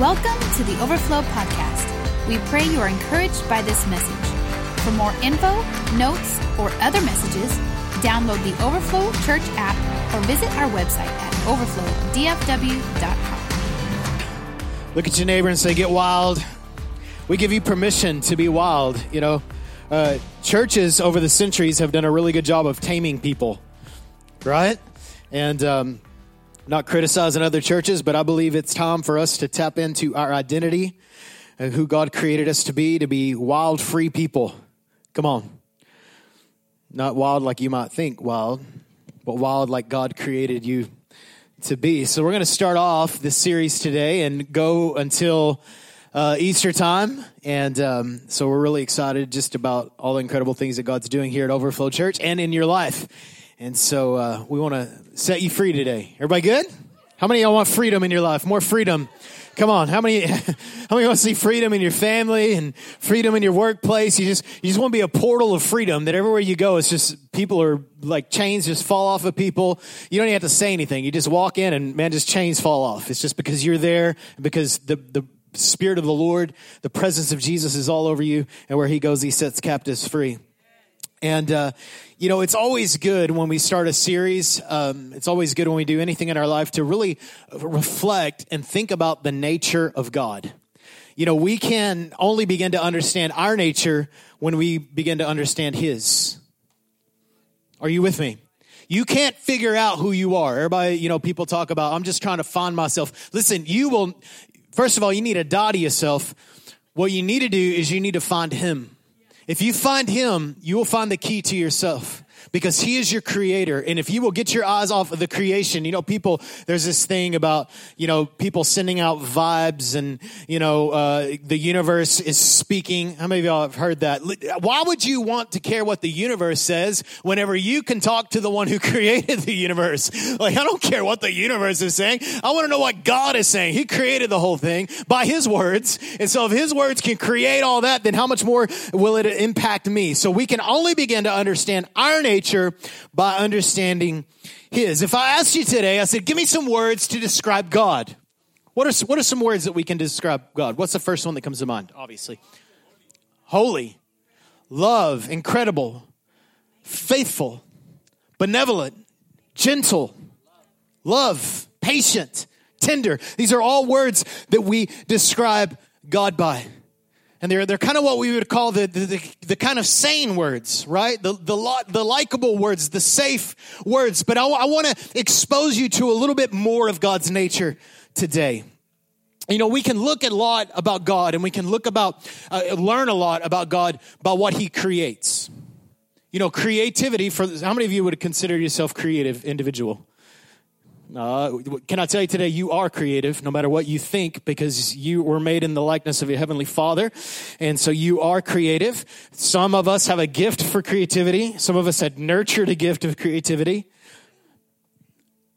Welcome to the Overflow Podcast. We pray you are encouraged by this message. For more info, notes, or other messages, download the Overflow Church app or visit our website at overflowdfw.com. Look at your neighbor and say, Get wild. We give you permission to be wild. You know, uh, churches over the centuries have done a really good job of taming people, right? And um, not criticizing other churches, but I believe it's time for us to tap into our identity, and who God created us to be, to be wild, free people. Come on. Not wild like you might think wild, but wild like God created you to be. So we're going to start off this series today and go until uh, Easter time. And um, so we're really excited just about all the incredible things that God's doing here at Overflow Church and in your life. And so uh, we want to set you free today. Everybody good? How many of y'all want freedom in your life? More freedom. Come on. How many, how many want to see freedom in your family and freedom in your workplace? You just, you just want to be a portal of freedom that everywhere you go, it's just people are like chains just fall off of people. You don't even have to say anything. You just walk in and man, just chains fall off. It's just because you're there, because the, the, Spirit of the Lord, the presence of Jesus is all over you, and where He goes, He sets captives free. And, uh, you know, it's always good when we start a series. Um, it's always good when we do anything in our life to really reflect and think about the nature of God. You know, we can only begin to understand our nature when we begin to understand His. Are you with me? You can't figure out who you are. Everybody, you know, people talk about, I'm just trying to find myself. Listen, you will, first of all, you need to die to yourself. What you need to do is you need to find Him. If you find him, you will find the key to yourself because he is your creator. And if you will get your eyes off of the creation, you know, people, there's this thing about, you know, people sending out vibes and, you know, uh, the universe is speaking. How many of y'all have heard that? Why would you want to care what the universe says whenever you can talk to the one who created the universe? Like, I don't care what the universe is saying. I want to know what God is saying. He created the whole thing by his words. And so if his words can create all that, then how much more will it impact me? So we can only begin to understand our nature nature by understanding His. If I asked you today, I said, give me some words to describe God. What are, what are some words that we can describe God? What's the first one that comes to mind? Obviously. Holy, love, incredible, faithful, benevolent, gentle, love, patient, tender. These are all words that we describe God by. And they're, they're kind of what we would call the, the, the, the kind of sane words, right? The, the, the likable words, the safe words. But I, I want to expose you to a little bit more of God's nature today. You know, we can look a lot about God and we can look about, uh, learn a lot about God by what He creates. You know, creativity for, how many of you would consider yourself creative individual? Uh, can I tell you today, you are creative no matter what you think because you were made in the likeness of your heavenly father. And so you are creative. Some of us have a gift for creativity. Some of us had nurtured a gift of creativity.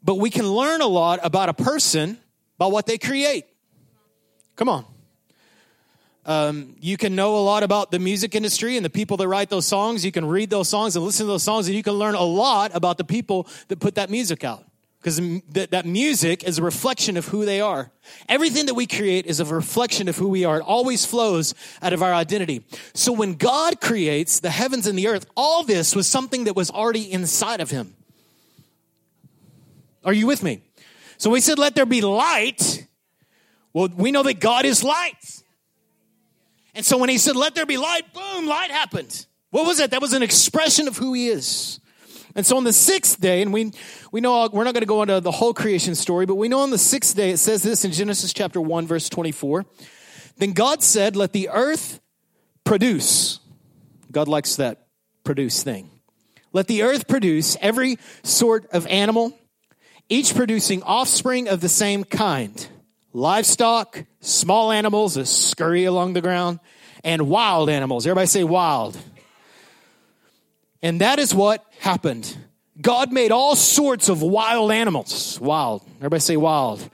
But we can learn a lot about a person by what they create. Come on. Um, you can know a lot about the music industry and the people that write those songs. You can read those songs and listen to those songs, and you can learn a lot about the people that put that music out because that, that music is a reflection of who they are. Everything that we create is a reflection of who we are. It always flows out of our identity. So when God creates the heavens and the earth, all this was something that was already inside of him. Are you with me? So we said, let there be light. Well, we know that God is light. And so when he said, let there be light, boom, light happened. What was that? That was an expression of who he is. And so on the sixth day, and we, we know we're not going to go into the whole creation story, but we know on the sixth day, it says this in Genesis chapter 1, verse 24. Then God said, Let the earth produce. God likes that produce thing. Let the earth produce every sort of animal, each producing offspring of the same kind livestock, small animals that scurry along the ground, and wild animals. Everybody say wild. And that is what happened. God made all sorts of wild animals. Wild. Everybody say wild.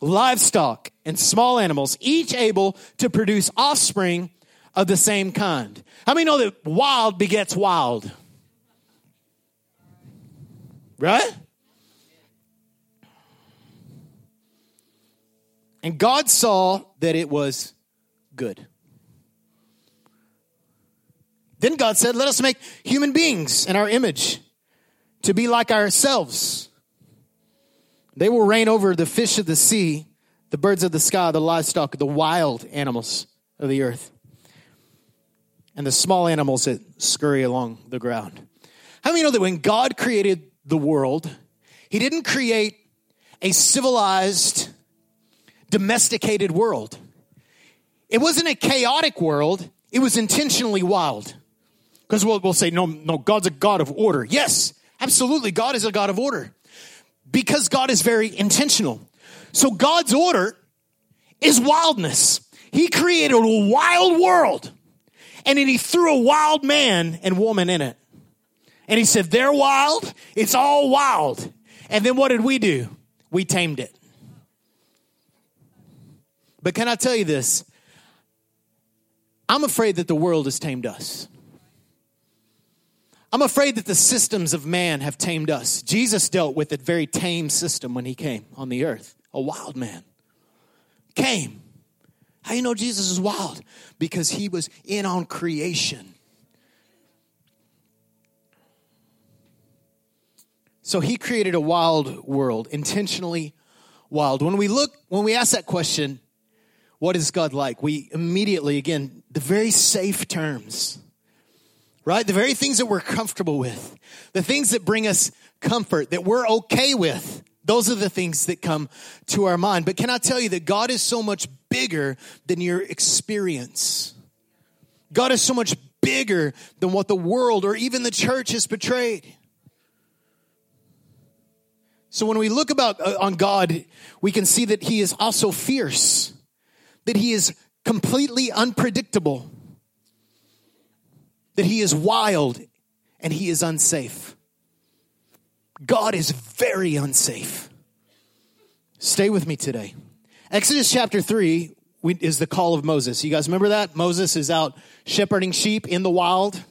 Livestock and small animals, each able to produce offspring of the same kind. How many know that wild begets wild? Right? And God saw that it was good. Then God said, Let us make human beings in our image to be like ourselves. They will reign over the fish of the sea, the birds of the sky, the livestock, the wild animals of the earth, and the small animals that scurry along the ground. How many know that when God created the world, He didn't create a civilized, domesticated world? It wasn't a chaotic world, it was intentionally wild. Because we'll, we'll say, no, no, God's a God of order. Yes, absolutely, God is a God of order. Because God is very intentional. So God's order is wildness. He created a wild world and then he threw a wild man and woman in it. And he said, They're wild. It's all wild. And then what did we do? We tamed it. But can I tell you this? I'm afraid that the world has tamed us. I'm afraid that the systems of man have tamed us. Jesus dealt with a very tame system when he came on the earth. A wild man came. How you know Jesus is wild? Because he was in on creation. So he created a wild world, intentionally wild. When we look, when we ask that question, what is God like? We immediately, again, the very safe terms, right? The very things that we're comfortable with, the things that bring us comfort, that we're okay with. Those are the things that come to our mind. But can I tell you that God is so much bigger than your experience? God is so much bigger than what the world or even the church has portrayed. So when we look about uh, on God, we can see that he is also fierce, that he is completely unpredictable, that he is wild and he is unsafe. God is very unsafe. Stay with me today. Exodus chapter 3 is the call of Moses. You guys remember that? Moses is out shepherding sheep in the wild.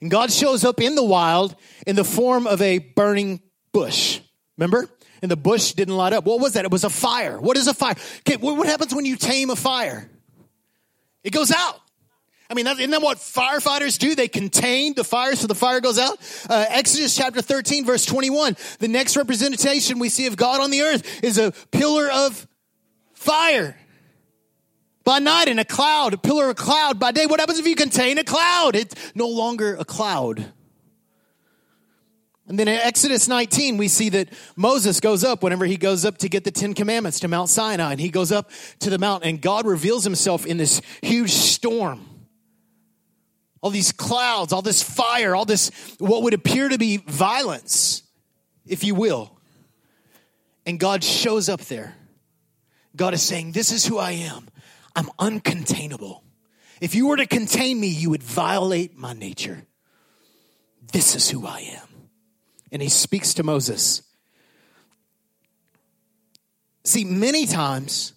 And God shows up in the wild in the form of a burning bush. Remember? And the bush didn't light up. What was that? It was a fire. What is a fire? Okay, what happens when you tame a fire? It goes out. I mean, isn't that what firefighters do? They contain the fire so the fire goes out. Uh, Exodus chapter 13, verse 21. The next representation we see of God on the earth is a pillar of fire by night and a cloud, a pillar of cloud by day. What happens if you contain a cloud? It's no longer a cloud. And then in Exodus 19, we see that Moses goes up whenever he goes up to get the Ten Commandments to Mount Sinai. And he goes up to the mountain, and God reveals himself in this huge storm. All these clouds, all this fire, all this, what would appear to be violence, if you will. And God shows up there. God is saying, This is who I am. I'm uncontainable. If you were to contain me, you would violate my nature. This is who I am and he speaks to Moses. See, many times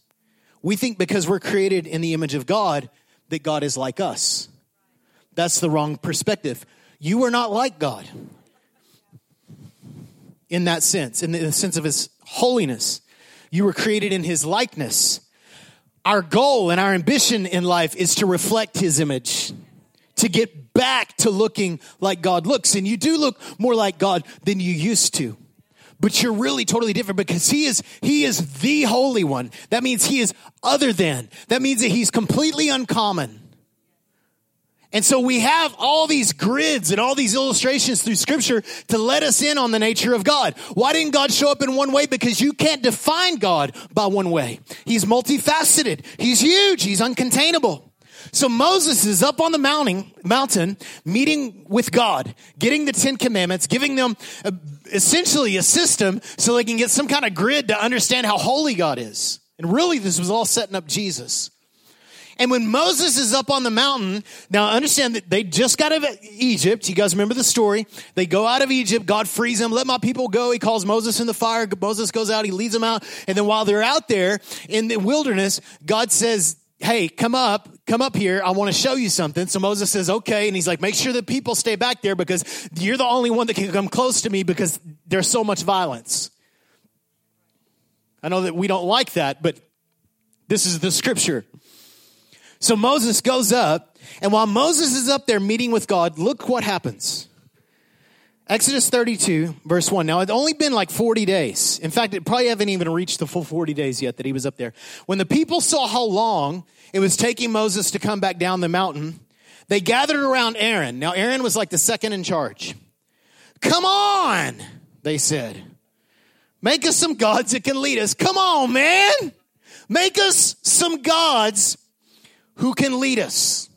we think because we're created in the image of God that God is like us. That's the wrong perspective. You are not like God in that sense, in the sense of his holiness. You were created in his likeness. Our goal and our ambition in life is to reflect his image, to get back to looking like God looks. And you do look more like God than you used to. But you're really totally different because he is, he is the holy one. That means he is other than. That means that he's completely uncommon. And so we have all these grids and all these illustrations through scripture to let us in on the nature of God. Why didn't God show up in one way? Because you can't define God by one way. He's multifaceted. He's huge. He's uncontainable. So Moses is up on the mountain, mountain, meeting with God, getting the Ten Commandments, giving them a, essentially a system so they can get some kind of grid to understand how holy God is. And really, this was all setting up Jesus. And when Moses is up on the mountain, now understand that they just got out of Egypt. You guys remember the story? They go out of Egypt. God frees them. Let my people go. He calls Moses in the fire. Moses goes out. He leads them out. And then while they're out there in the wilderness, God says, hey, come up, come up here. I want to show you something. So Moses says, okay. And he's like, make sure that people stay back there because you're the only one that can come close to me because there's so much violence. I know that we don't like that, but This is the scripture. So Moses goes up, and while Moses is up there meeting with God, look what happens. Exodus 32, verse 1. Now, it's only been like 40 days. In fact, it probably haven't even reached the full 40 days yet that he was up there. When the people saw how long it was taking Moses to come back down the mountain, they gathered around Aaron. Now, Aaron was like the second in charge. Come on, they said. Make us some gods that can lead us. Come on, man. Make us some gods who can lead us.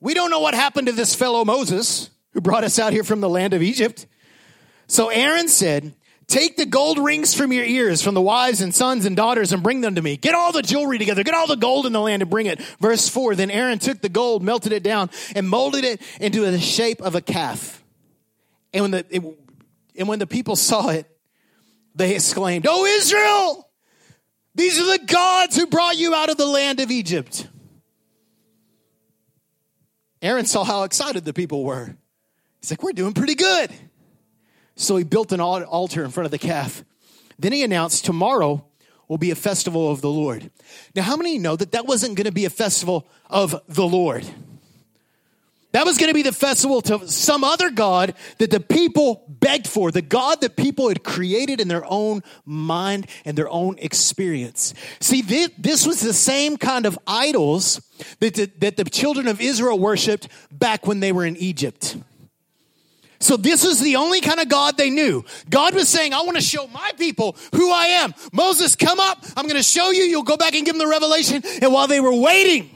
We don't know what happened to this fellow Moses who brought us out here from the land of Egypt. So Aaron said, Take the gold rings from your ears, from the wives and sons and daughters, and bring them to me. Get all the jewelry together. Get all the gold in the land and bring it. Verse 4 Then Aaron took the gold, melted it down, and molded it into the shape of a calf. And when the, it, and when the people saw it, they exclaimed, Oh, Israel! These are the gods who brought the land of Egypt. Aaron saw how excited the people were. He's like, We're doing pretty good. So he built an altar in front of the calf. Then he announced, Tomorrow will be a festival of the Lord. Now, how many know that that wasn't going to be a festival of the Lord? That was going to be the festival to some other God that the people begged for, the God that people had created in their own mind and their own experience. See, this was the same kind of idols that the, that the children of Israel worshiped back when they were in Egypt. So this is the only kind of God they knew. God was saying, I want to show my people who I am. Moses, come up. I'm going to show you. You'll go back and give them the revelation. And while they were waiting,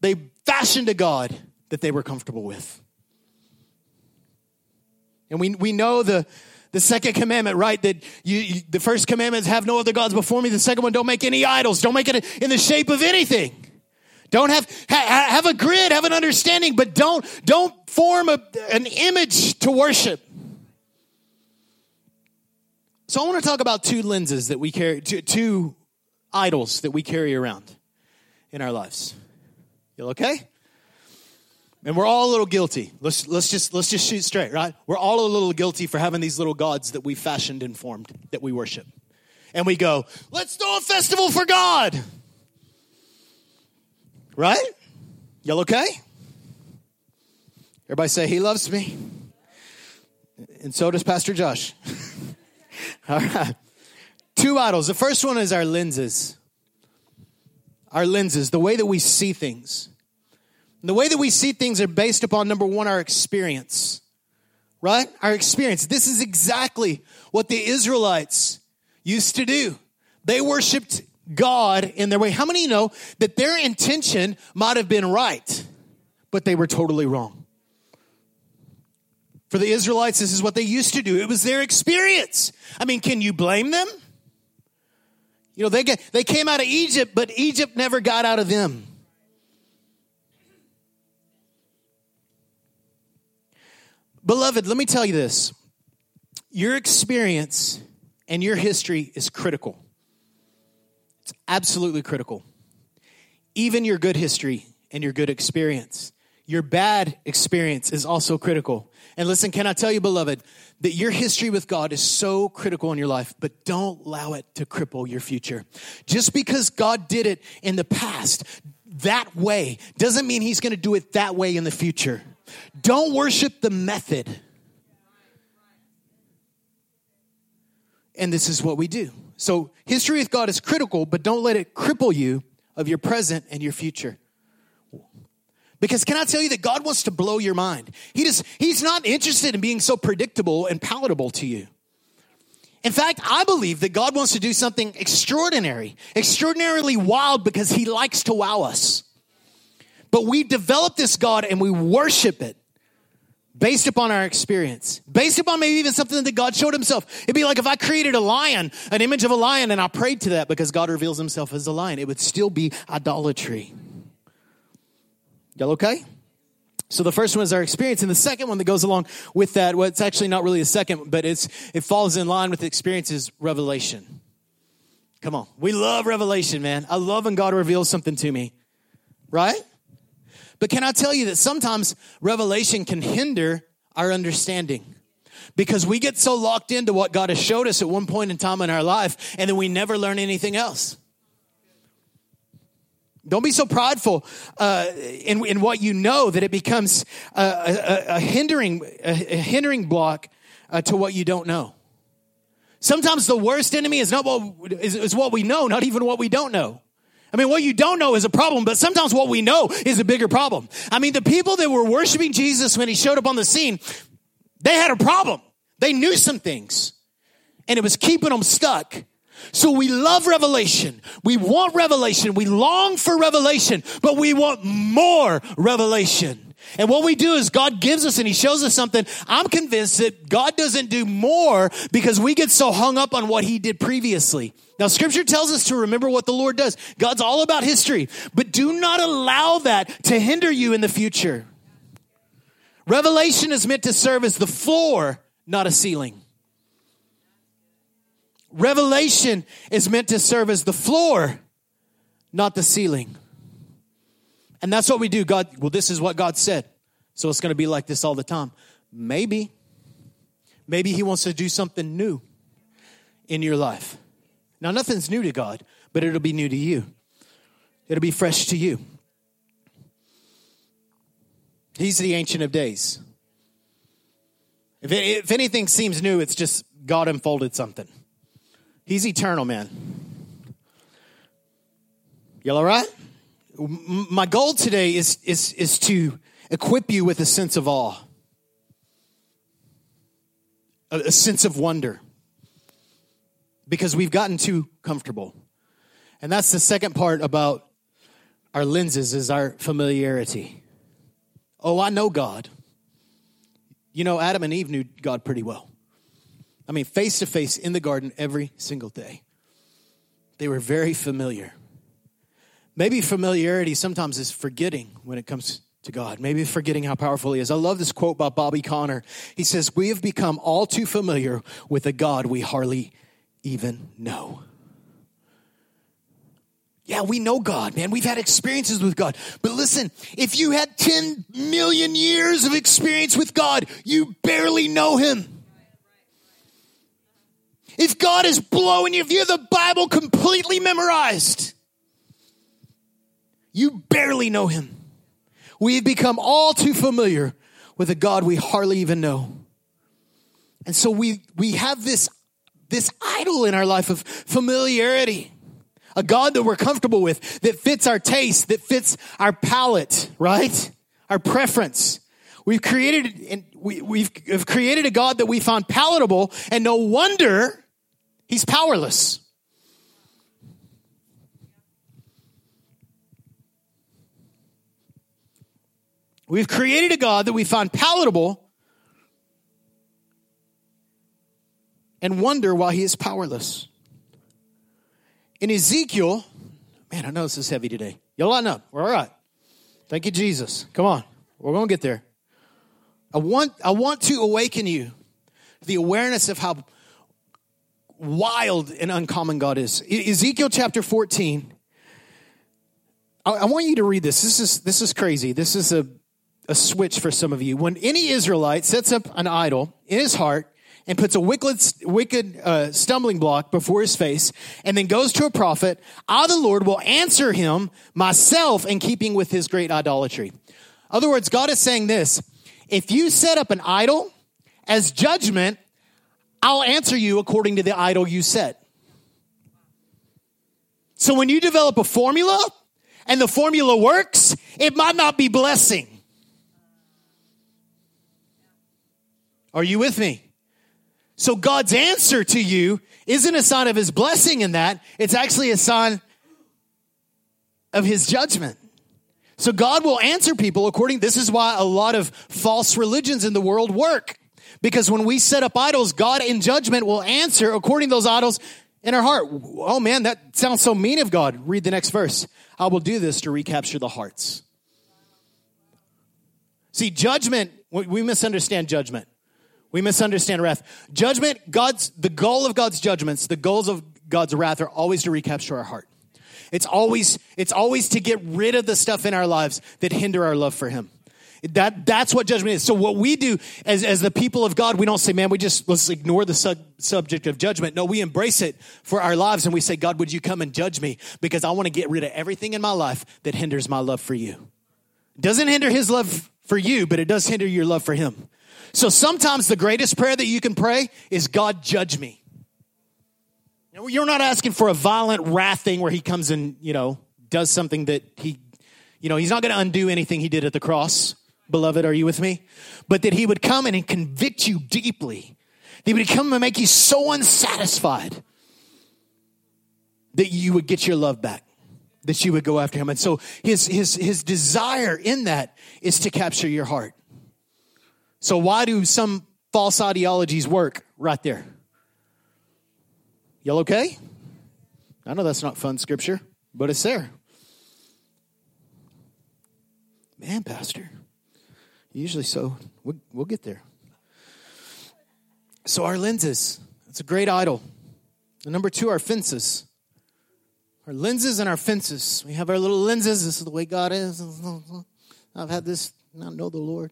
they fashioned a God that they were comfortable with. And we, we know the, the second commandment, right? That you, you, the first commandment is have no other gods before me. The second one, don't make any idols. Don't make it in the shape of anything. Don't have, ha, have a grid, have an understanding, but don't, don't form a, an image to worship. So I want to talk about two lenses that we carry, two, two idols that we carry around in our lives. You okay? And we're all a little guilty. Let's, let's, just, let's just shoot straight, right? We're all a little guilty for having these little gods that we fashioned and formed that we worship. And we go, let's throw a festival for God. Right? Y'all okay? Everybody say, He loves me. And so does Pastor Josh. all right. Two idols. The first one is our lenses. Our lenses, the way that we see things. And the way that we see things are based upon number one, our experience. Right? Our experience. This is exactly what the Israelites used to do. They worshiped God in their way. How many know that their intention might have been right, but they were totally wrong? For the Israelites, this is what they used to do. It was their experience. I mean, can you blame them? You know, they, get, they came out of Egypt, but Egypt never got out of them. Beloved, let me tell you this your experience and your history is critical. It's absolutely critical. Even your good history and your good experience. Your bad experience is also critical. And listen, can I tell you, beloved, that your history with God is so critical in your life, but don't allow it to cripple your future. Just because God did it in the past that way doesn't mean He's to do it that way in the future. Don't worship the method. And this is what we do. So, history with God is critical, but don't let it cripple you of your present and your future. Because can I tell you that God wants to blow your mind? He just, he's not interested in being so predictable and palatable to you. In fact, I believe that God wants to do something extraordinary, extraordinarily wild because he likes to wow us. But we develop this God and we worship it based upon our experience, based upon maybe even something that God showed himself. It'd be like if I created a lion, an image of a lion, and I prayed to that because God reveals himself as a lion. It would still be idolatry. Y'all okay? So the first one is our experience, and the second one that goes along with that, well, it's actually not really a second, but it's it falls in line with experience is revelation. Come on, we love revelation, man. I love when God reveals something to me, right? But can I tell you that sometimes revelation can hinder our understanding? because we get so locked into what God has showed us at one point in time in our life, and then we never learn anything else. Don't be so prideful uh, in, in what you know that it becomes a, a, a hindering, a, a, hindering block uh, to what you don't know. Sometimes the worst enemy is not what is, is what we know, not even what we don't know. I mean, what you don't know is a problem, but sometimes what we know is a bigger problem. I mean, the people that were worshiping Jesus when he showed up on the scene, they had a problem. They knew some things, and it was keeping them stuck. So we love revelation. We want revelation. We long for revelation, but we want more revelation. And what we do is God gives us and He shows us something. I'm convinced that God doesn't do more because we get so hung up on what He did previously. Now, Scripture tells us to remember what the Lord does. God's all about history, but do not allow that to hinder you in the future. Revelation is meant to serve as the floor, not a ceiling. Revelation is meant to serve as the floor, not the ceiling. And that's what we do. God, well, this is what God said. So it's going to be like this all the time. Maybe. Maybe He wants to do something new in your life. Now, nothing's new to God, but it'll be new to you, it'll be fresh to you. He's the Ancient of Days. If, if anything seems new, it's just God unfolded something. He's eternal, man. Y'all all right? My goal today is, is, is to equip you with a sense of awe, a, a sense of wonder, because we've gotten too comfortable. And that's the second part about our lenses is our familiarity. Oh, I know God. You know, Adam and Eve knew God pretty well. I mean, face to face in the garden every single day. They were very familiar. Maybe familiarity sometimes is forgetting when it comes to God. Maybe forgetting how powerful He is. I love this quote by Bobby Conner. He says, We have become all too familiar with a God we hardly even know. Yeah, we know God, man. We've had experiences with God. But listen, if you had 10 million years of experience with God, you barely know Him. If God is blowing you, if you have the Bible completely memorized, you barely know Him. We've become all too familiar with a God we hardly even know. And so we, we have this, this idol in our life of familiarity. A God that we're comfortable with, that fits our taste, that fits our palate, right? Our preference. We've created, and we, we've have created a God that we found palatable, and no wonder He's powerless. We've created a God that we find palatable and wonder why he is powerless. In Ezekiel, man, I know this is heavy today. Y'all line up. We're all right. Thank you, Jesus. Come on. We're going to get there. I want, I want to awaken you to the awareness of how wild and uncommon God is. Ezekiel chapter 14. I, I want you to read this. This is, this is crazy. This is a, a switch for some of you. When any Israelite sets up an idol in his heart and puts a wicked, wicked uh, stumbling block before his face and then goes to a prophet, I, the Lord, will answer him myself in keeping with his great idolatry. Other words, God is saying this. If you set up an idol as judgment I'll answer you according to the idol you set. So when you develop a formula and the formula works, it might not be blessing. Are you with me? So God's answer to you isn't a sign of his blessing in that, it's actually a sign of his judgment. So God will answer people according this is why a lot of false religions in the world work. Because when we set up idols, God in judgment will answer according to those idols in our heart. Oh man, that sounds so mean of God. Read the next verse. I will do this to recapture the hearts. See, judgment, we misunderstand judgment. We misunderstand wrath. Judgment, God's, the goal of God's judgments, the goals of God's wrath are always to recapture our heart. It's always, it's always to get rid of the stuff in our lives that hinder our love for Him. That, that's what judgment is. So what we do as, as the people of God, we don't say, man, we just, let's ignore the sub, subject of judgment. No, we embrace it for our lives and we say, God, would you come and judge me? Because I want to get rid of everything in my life that hinders my love for you. Doesn't hinder his love for you, but it does hinder your love for him. So sometimes the greatest prayer that you can pray is, God, judge me. You're not asking for a violent wrath thing where he comes and, you know, does something that he, you know, he's not going to undo anything he did at the cross. Beloved, are you with me? But that he would come and convict you deeply. He would come and make you so unsatisfied that you would get your love back, that you would go after him. And so his, his, his desire in that is to capture your heart. So why do some false ideologies work right there? Y'all okay? I know that's not fun scripture, but it's there. Man, Pastor, usually so. We'll, we'll get there. So, our lenses, it's a great idol. And number two, our fences. Our lenses and our fences. We have our little lenses. This is the way God is. I've had this, not know the Lord.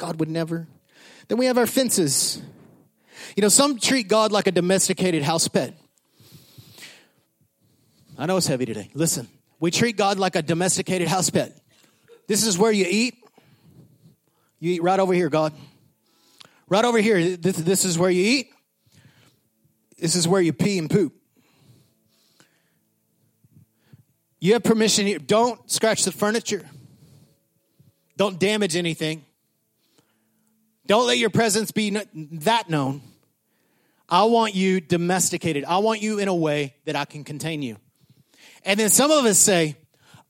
God would never. Then we have our fences. You know, some treat God like a domesticated house pet. I know it's heavy today. Listen, we treat God like a domesticated house pet. This is where you eat. You eat right over here, God. Right over here. This, this is where you eat. This is where you pee and poop. You have permission here. Don't scratch the furniture. Don't damage anything. Don't let your presence be that known. I want you domesticated. I want you in a way that I can contain you. And then some of us say,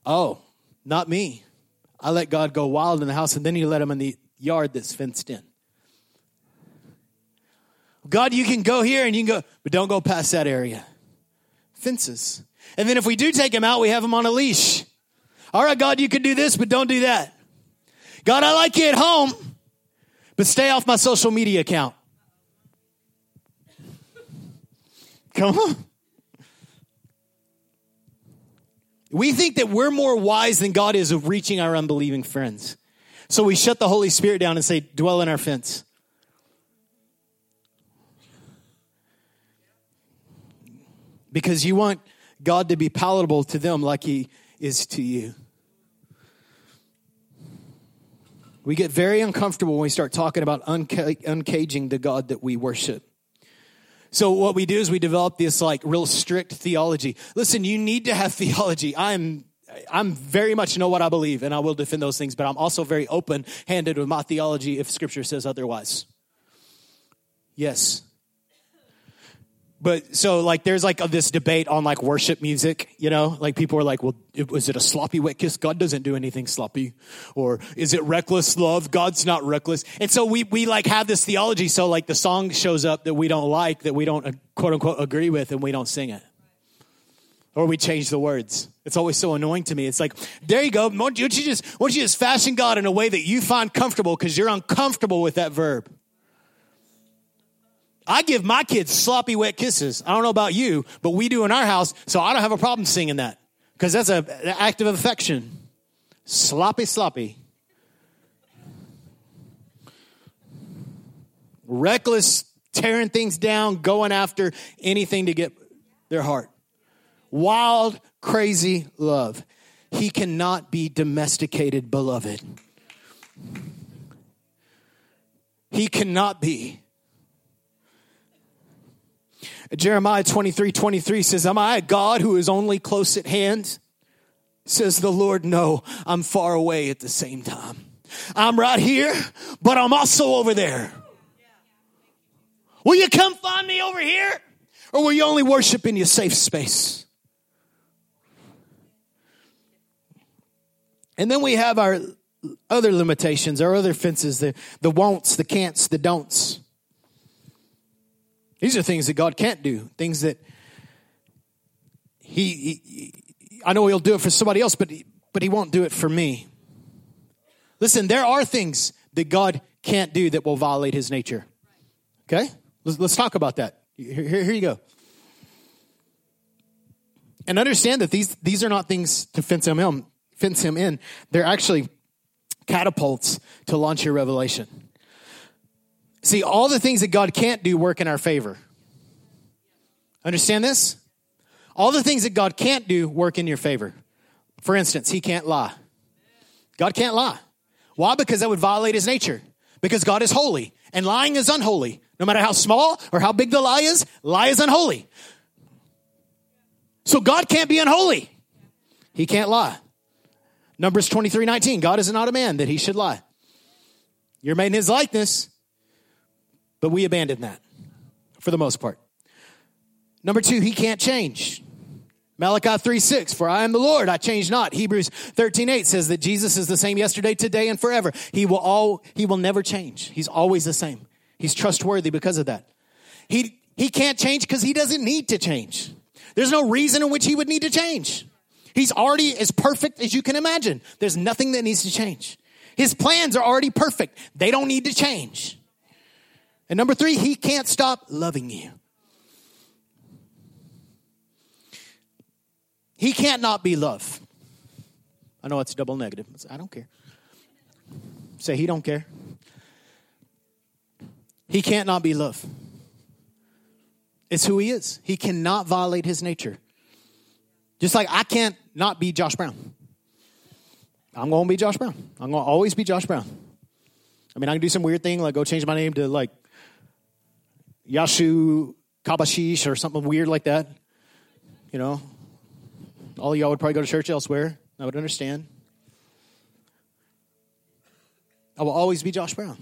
Oh, not me. I let God go wild in the house, and then you let him in the yard that's fenced in. God, you can go here and you can go, but don't go past that area. Fences. And then if we do take him out, we have him on a leash. All right, God, you can do this, but don't do that. God, I like you at home, but stay off my social media account. Come on. We think that we're more wise than God is of reaching our unbelieving friends. So we shut the Holy Spirit down and say, dwell in our fence. Because you want God to be palatable to them like He is to you. We get very uncomfortable when we start talking about uncaging the God that we worship. So what we do is we develop this like real strict theology. Listen, you need to have theology. I'm I'm very much know what I believe and I will defend those things, but I'm also very open handed with my theology if scripture says otherwise. Yes but so like there's like this debate on like worship music you know? Like people are like well was it a sloppy wet kiss? God doesn't do anything sloppy. Or is it reckless love? God's not reckless. And so we we like have this theology. So like the song shows up that we don't like that we don't uh, quote unquote agree with and we don't sing it. Or we change the words. It's always so annoying to me. It's like there you go. Why don't you just why don't you just fashion god in a way that you find comfortable because you're uncomfortable with that verb I give my kids sloppy wet kisses. I don't know about you, but we do in our house, so I don't have a problem singing that because that's a, an act of affection. Sloppy, sloppy. Reckless, tearing things down, going after anything to get their heart. Wild, crazy love. He cannot be domesticated, beloved. He cannot be. Jeremiah 23 23 says, Am I a God who is only close at hand? Says the Lord, No, I'm far away at the same time. I'm right here, but I'm also over there. Will you come find me over here? Or will you only worship in your safe space? And then we have our other limitations, our other fences, the, the won'ts, the can'ts, the don'ts. These are things that God can't do, things that he, he I know he'll do it for somebody else, but he, but he won't do it for me. Listen, there are things that God can't do that will violate his nature. Okay? Let's, let's talk about that. Here, here, here you go. And understand that these, these are not things to fence him in, fence him in. They're actually catapults to launch your revelation. See, all the things that God can't do work in our favor. Understand this? All the things that God can't do work in your favor. For instance, He can't lie. God can't lie. Why? Because that would violate His nature. Because God is holy and lying is unholy. No matter how small or how big the lie is, lie is unholy. So God can't be unholy. He can't lie. Numbers 23 19. God is not a man that he should lie. You're made in his likeness, but we abandon that for the most part. Number two, he can't change. Malachi 3 6, for I am the Lord, I change not. Hebrews 13 8 says that Jesus is the same yesterday, today, and forever. He will all he will never change. He's always the same. He's trustworthy because of that. He he can't change because he doesn't need to change. There's no reason in which he would need to change. He's already as perfect as you can imagine. There's nothing that needs to change. His plans are already perfect. They don't need to change. And number three, he can't stop loving you. He can't not be love. I know it's double negative. I don't care. Say he don't care. He can't not be love. It's who he is. He cannot violate his nature. Just like I can't not be Josh Brown. I'm going to be Josh Brown. I'm going to always be Josh Brown. I mean, I can do some weird thing like go change my name to like Yashu Kabashish or something weird like that. You know, all y'all would probably go to church elsewhere. I would understand. I will always be Josh Brown.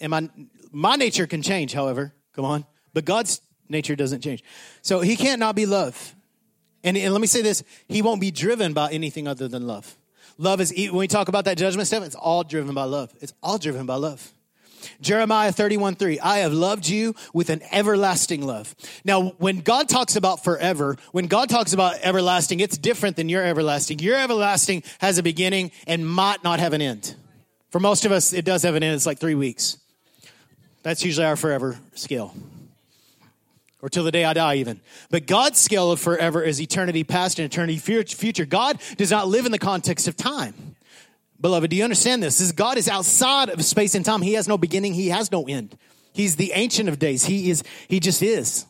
And my, my nature can change, however. Come on. But God's nature doesn't change. So he can't not be love. And, and let me say this he won't be driven by anything other than love. Love is, when we talk about that judgment stuff, it's all driven by love. It's all driven by love. Jeremiah 31 3, I have loved you with an everlasting love. Now, when God talks about forever, when God talks about everlasting, it's different than your everlasting. Your everlasting has a beginning and might not have an end. For most of us, it does have an end. It's like three weeks. That's usually our forever scale. Or till the day I die, even. But God's scale of forever is eternity past and eternity future. God does not live in the context of time. Beloved, do you understand this? This God is outside of space and time. He has no beginning, he has no end. He's the ancient of days. He is he just is.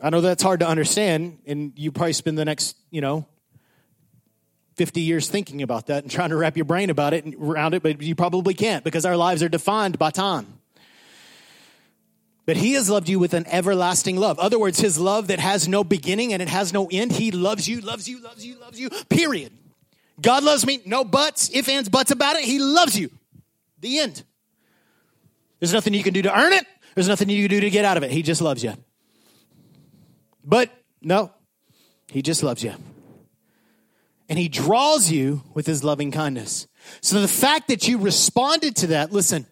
I know that's hard to understand and you probably spend the next, you know, 50 years thinking about that and trying to wrap your brain about it and around it, but you probably can't because our lives are defined by time. But he has loved you with an everlasting love. Other words, his love that has no beginning and it has no end. He loves you, loves you, loves you, loves you, period. God loves me, no buts, if, ands, buts about it. He loves you. The end. There's nothing you can do to earn it. There's nothing you can do to get out of it. He just loves you. But no, he just loves you. And he draws you with his loving kindness. So the fact that you responded to that, listen,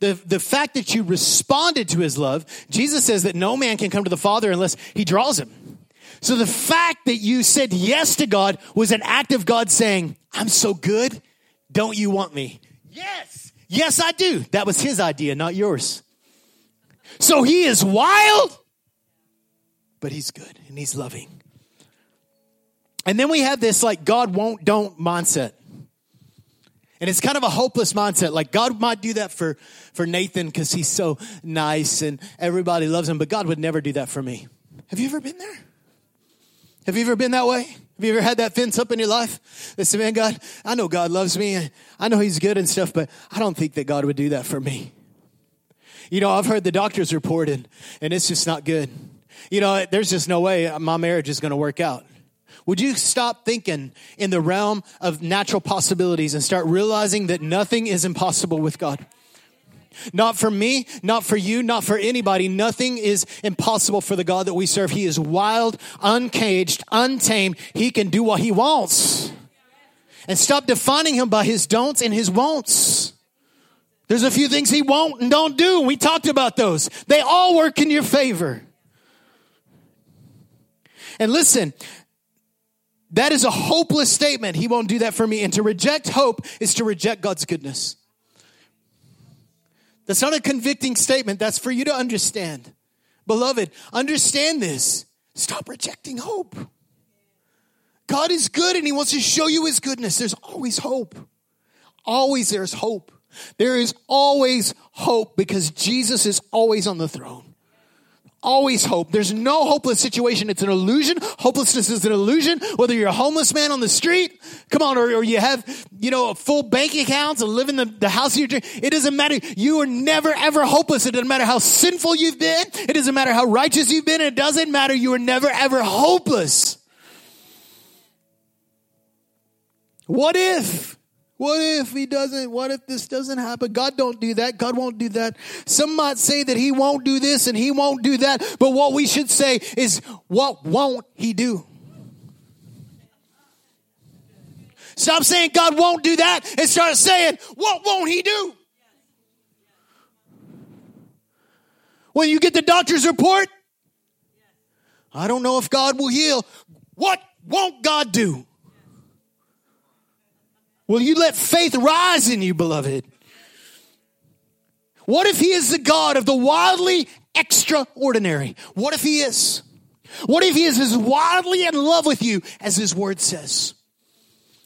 the, the fact that you responded to his love, Jesus says that no man can come to the Father unless he draws him. So the fact that you said yes to God was an act of God saying, I'm so good, don't you want me? Yes, yes, I do. That was his idea, not yours. So he is wild, but he's good and he's loving. And then we have this like God won't, don't mindset. And it's kind of a hopeless mindset. Like God might do that for, for Nathan because he's so nice and everybody loves him, but God would never do that for me. Have you ever been there? Have you ever been that way? Have you ever had that fence up in your life? That said, man, God, I know God loves me. And I know he's good and stuff, but I don't think that God would do that for me. You know, I've heard the doctor's report and, and it's just not good. You know, there's just no way my marriage is going to work out. Would you stop thinking in the realm of natural possibilities and start realizing that nothing is impossible with God? Not for me, not for you, not for anybody. Nothing is impossible for the God that we serve. He is wild, uncaged, untamed. He can do what he wants. And stop defining him by his don'ts and his won'ts. There's a few things he won't and don't do. We talked about those. They all work in your favor. And listen, that is a hopeless statement. He won't do that for me. And to reject hope is to reject God's goodness. That's not a convicting statement. That's for you to understand. Beloved, understand this. Stop rejecting hope. God is good and he wants to show you his goodness. There's always hope. Always there's hope. There is always hope because Jesus is always on the throne always hope. There's no hopeless situation. It's an illusion. Hopelessness is an illusion. Whether you're a homeless man on the street, come on, or, or you have, you know, a full bank accounts and live in the, the house of your dream. It doesn't matter. You are never ever hopeless. It doesn't matter how sinful you've been. It doesn't matter how righteous you've been. It doesn't matter. You are never ever hopeless. What if? What if he doesn't? What if this doesn't happen? God don't do that. God won't do that. Some might say that he won't do this and he won't do that. But what we should say is, what won't he do? Stop saying God won't do that and start saying, what won't he do? When you get the doctor's report, I don't know if God will heal. What won't God do? Will you let faith rise in you, beloved? What if he is the God of the wildly extraordinary? What if he is? What if he is as wildly in love with you as his word says?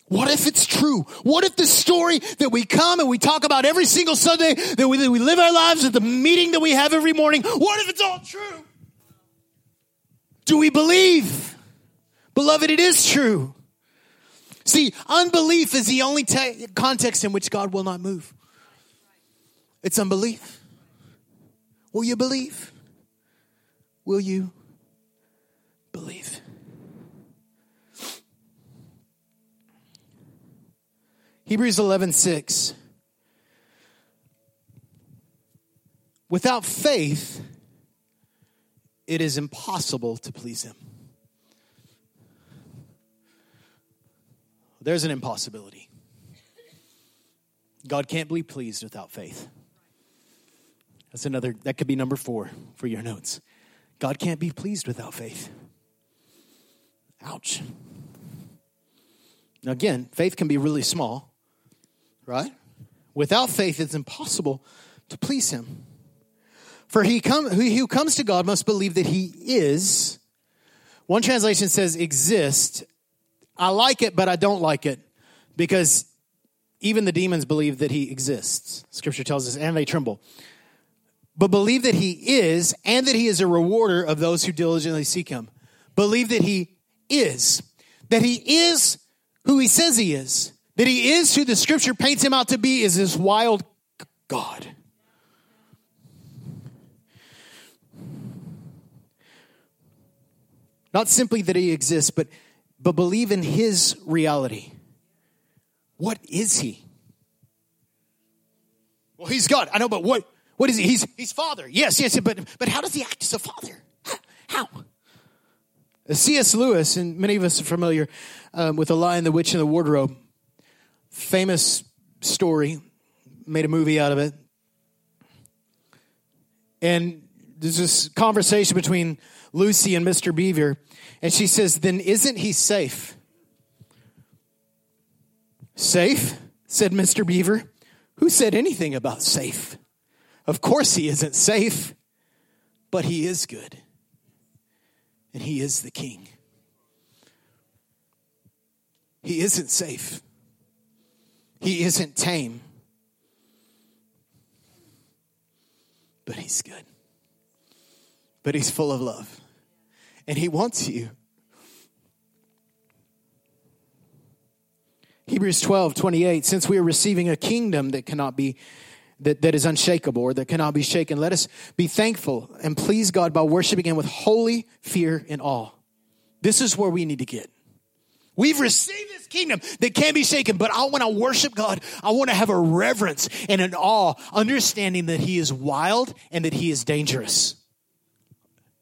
What if it's true? What if the story that we come and we talk about every single Sunday, that we, that we live our lives at the meeting that we have every morning, what if it's all true? Do we believe? Beloved, it is true. See, unbelief is the only te- context in which God will not move. It's unbelief. Will you believe? Will you believe? Hebrews 11 6. Without faith, it is impossible to please Him. There's an impossibility. God can't be pleased without faith. That's another, that could be number four for your notes. God can't be pleased without faith. Ouch. Now, again, faith can be really small, right? Without faith, it's impossible to please Him. For he, come, he who comes to God must believe that He is. One translation says exist, I like it, but I don't like it because even the demons believe that he exists. Scripture tells us, and they tremble. But believe that he is, and that he is a rewarder of those who diligently seek him. Believe that he is, that he is who he says he is, that he is who the scripture paints him out to be, is this wild God. Not simply that he exists, but but believe in his reality. What is he? Well, he's God. I know, but what, what is he? He's, he's father. Yes, yes, but, but how does he act as a father? How? C.S. Lewis, and many of us are familiar um, with The Lion, the Witch, and the Wardrobe. Famous story, made a movie out of it. And there's this conversation between Lucy and Mr. Beaver. And she says, Then isn't he safe? Safe? said Mr. Beaver. Who said anything about safe? Of course he isn't safe, but he is good. And he is the king. He isn't safe. He isn't tame. But he's good. But he's full of love and He wants you. Hebrews 12, 28, since we are receiving a kingdom that cannot be that, that is unshakable or that cannot be shaken. Let us be thankful and please God by worshiping Him with holy fear and awe. This is where we need to get. We've received this kingdom that can't be shaken, but I want to worship God. I want to have a reverence and an awe, understanding that He is wild and that He is dangerous.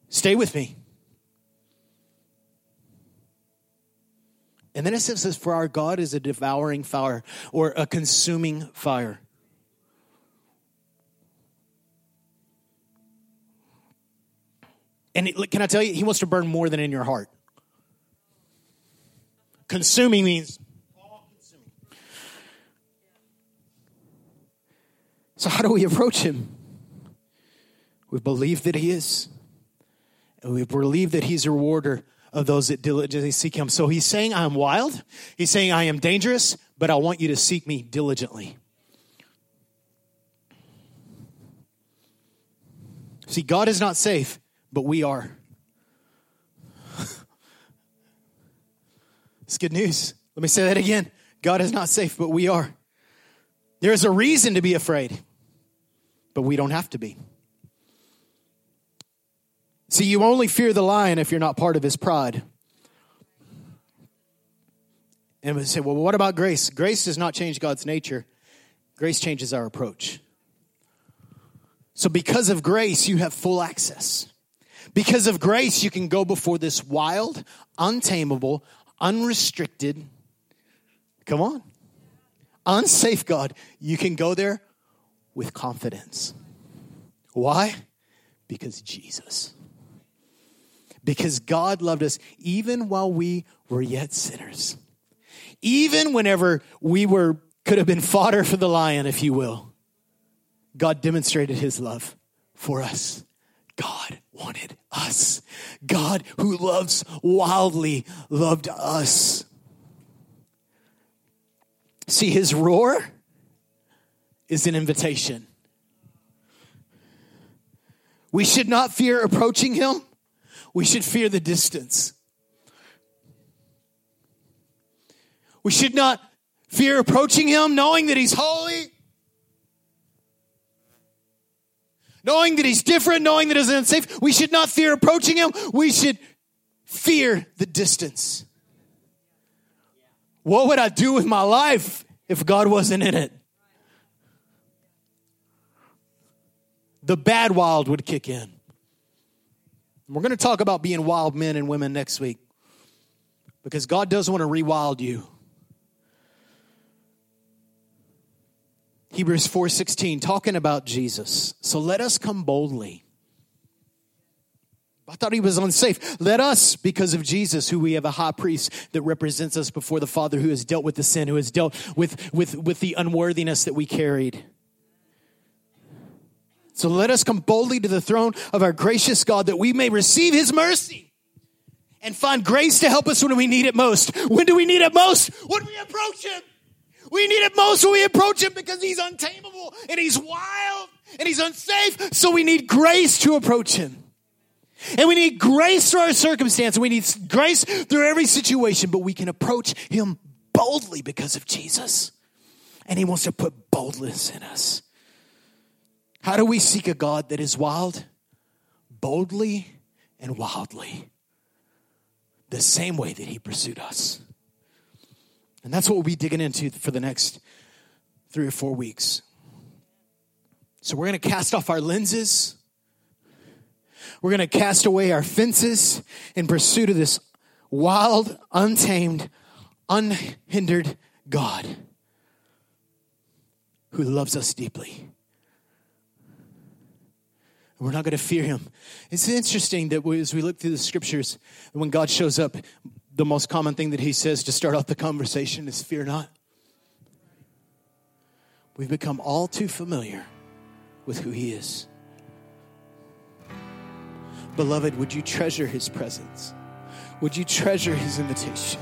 Stay with me. And then it says, For our God is a devouring fire or a consuming fire. And can I tell you, He wants to burn more than in your heart. Consuming means. So, how do we approach Him? We believe that He is, and we believe that He's a rewarder of those that diligently seek him. So he's saying, I'm wild. He's saying, I am dangerous, but I want you to seek me diligently. See, God is not safe, but we are. it's good news. Let me say that again. God is not safe, but we are. There is a reason to be afraid, but we don't have to be. See, you only fear the lion if you're not part of his pride. And we say, well, what about grace? Grace does not change God's nature, grace changes our approach. So, because of grace, you have full access. Because of grace, you can go before this wild, untamable, unrestricted, come on, unsafe God. You can go there with confidence. Why? Because Jesus. Because God loved us even while we were yet sinners. Even whenever we were could have been fodder for the lion, if you will. God demonstrated his love for us. God wanted us. God, who loves wildly, loved us. See, his roar is an invitation. We should not fear approaching him, we should fear the distance. We should not fear approaching him knowing that he's holy knowing that he's different, knowing that he's unsafe. We should not fear approaching him. We should fear the distance. What would I do with my life if God wasn't in it? The bad wild would kick in. We're going to talk about being wild men and women next week because God does want to rewild you. Hebrews 4:16 talking about Jesus. So let us come boldly. I thought he was unsafe. Let us, because of Jesus, who we have a high priest that represents us before the Father, who has dealt with the sin, who has dealt with, with, with the unworthiness that we carried. So let us come boldly to the throne of our gracious God that we may receive his mercy and find grace to help us when we need it most. When do we need it most? When we approach him. We need it most when we approach him because he's untamable and he's wild and he's unsafe. So we need grace to approach him. And we need grace through our circumstance. We need grace through every situation, but we can approach him boldly because of Jesus. And he wants to put boldness in us. How do we seek a God that is wild? Boldly and wildly. The same way that he pursued us. And that's what we'll be digging into for the next three or four weeks. So we're going to cast off our lenses. We're going to cast away our fences in pursuit of this wild, untamed, unhindered God who loves us deeply. We're not going to fear him. It's interesting that as we look through the scriptures, when God shows up, the most common thing that he says to start off the conversation is fear not. We've become all too familiar with who he is. Beloved, would you treasure his presence? Would you treasure his invitation?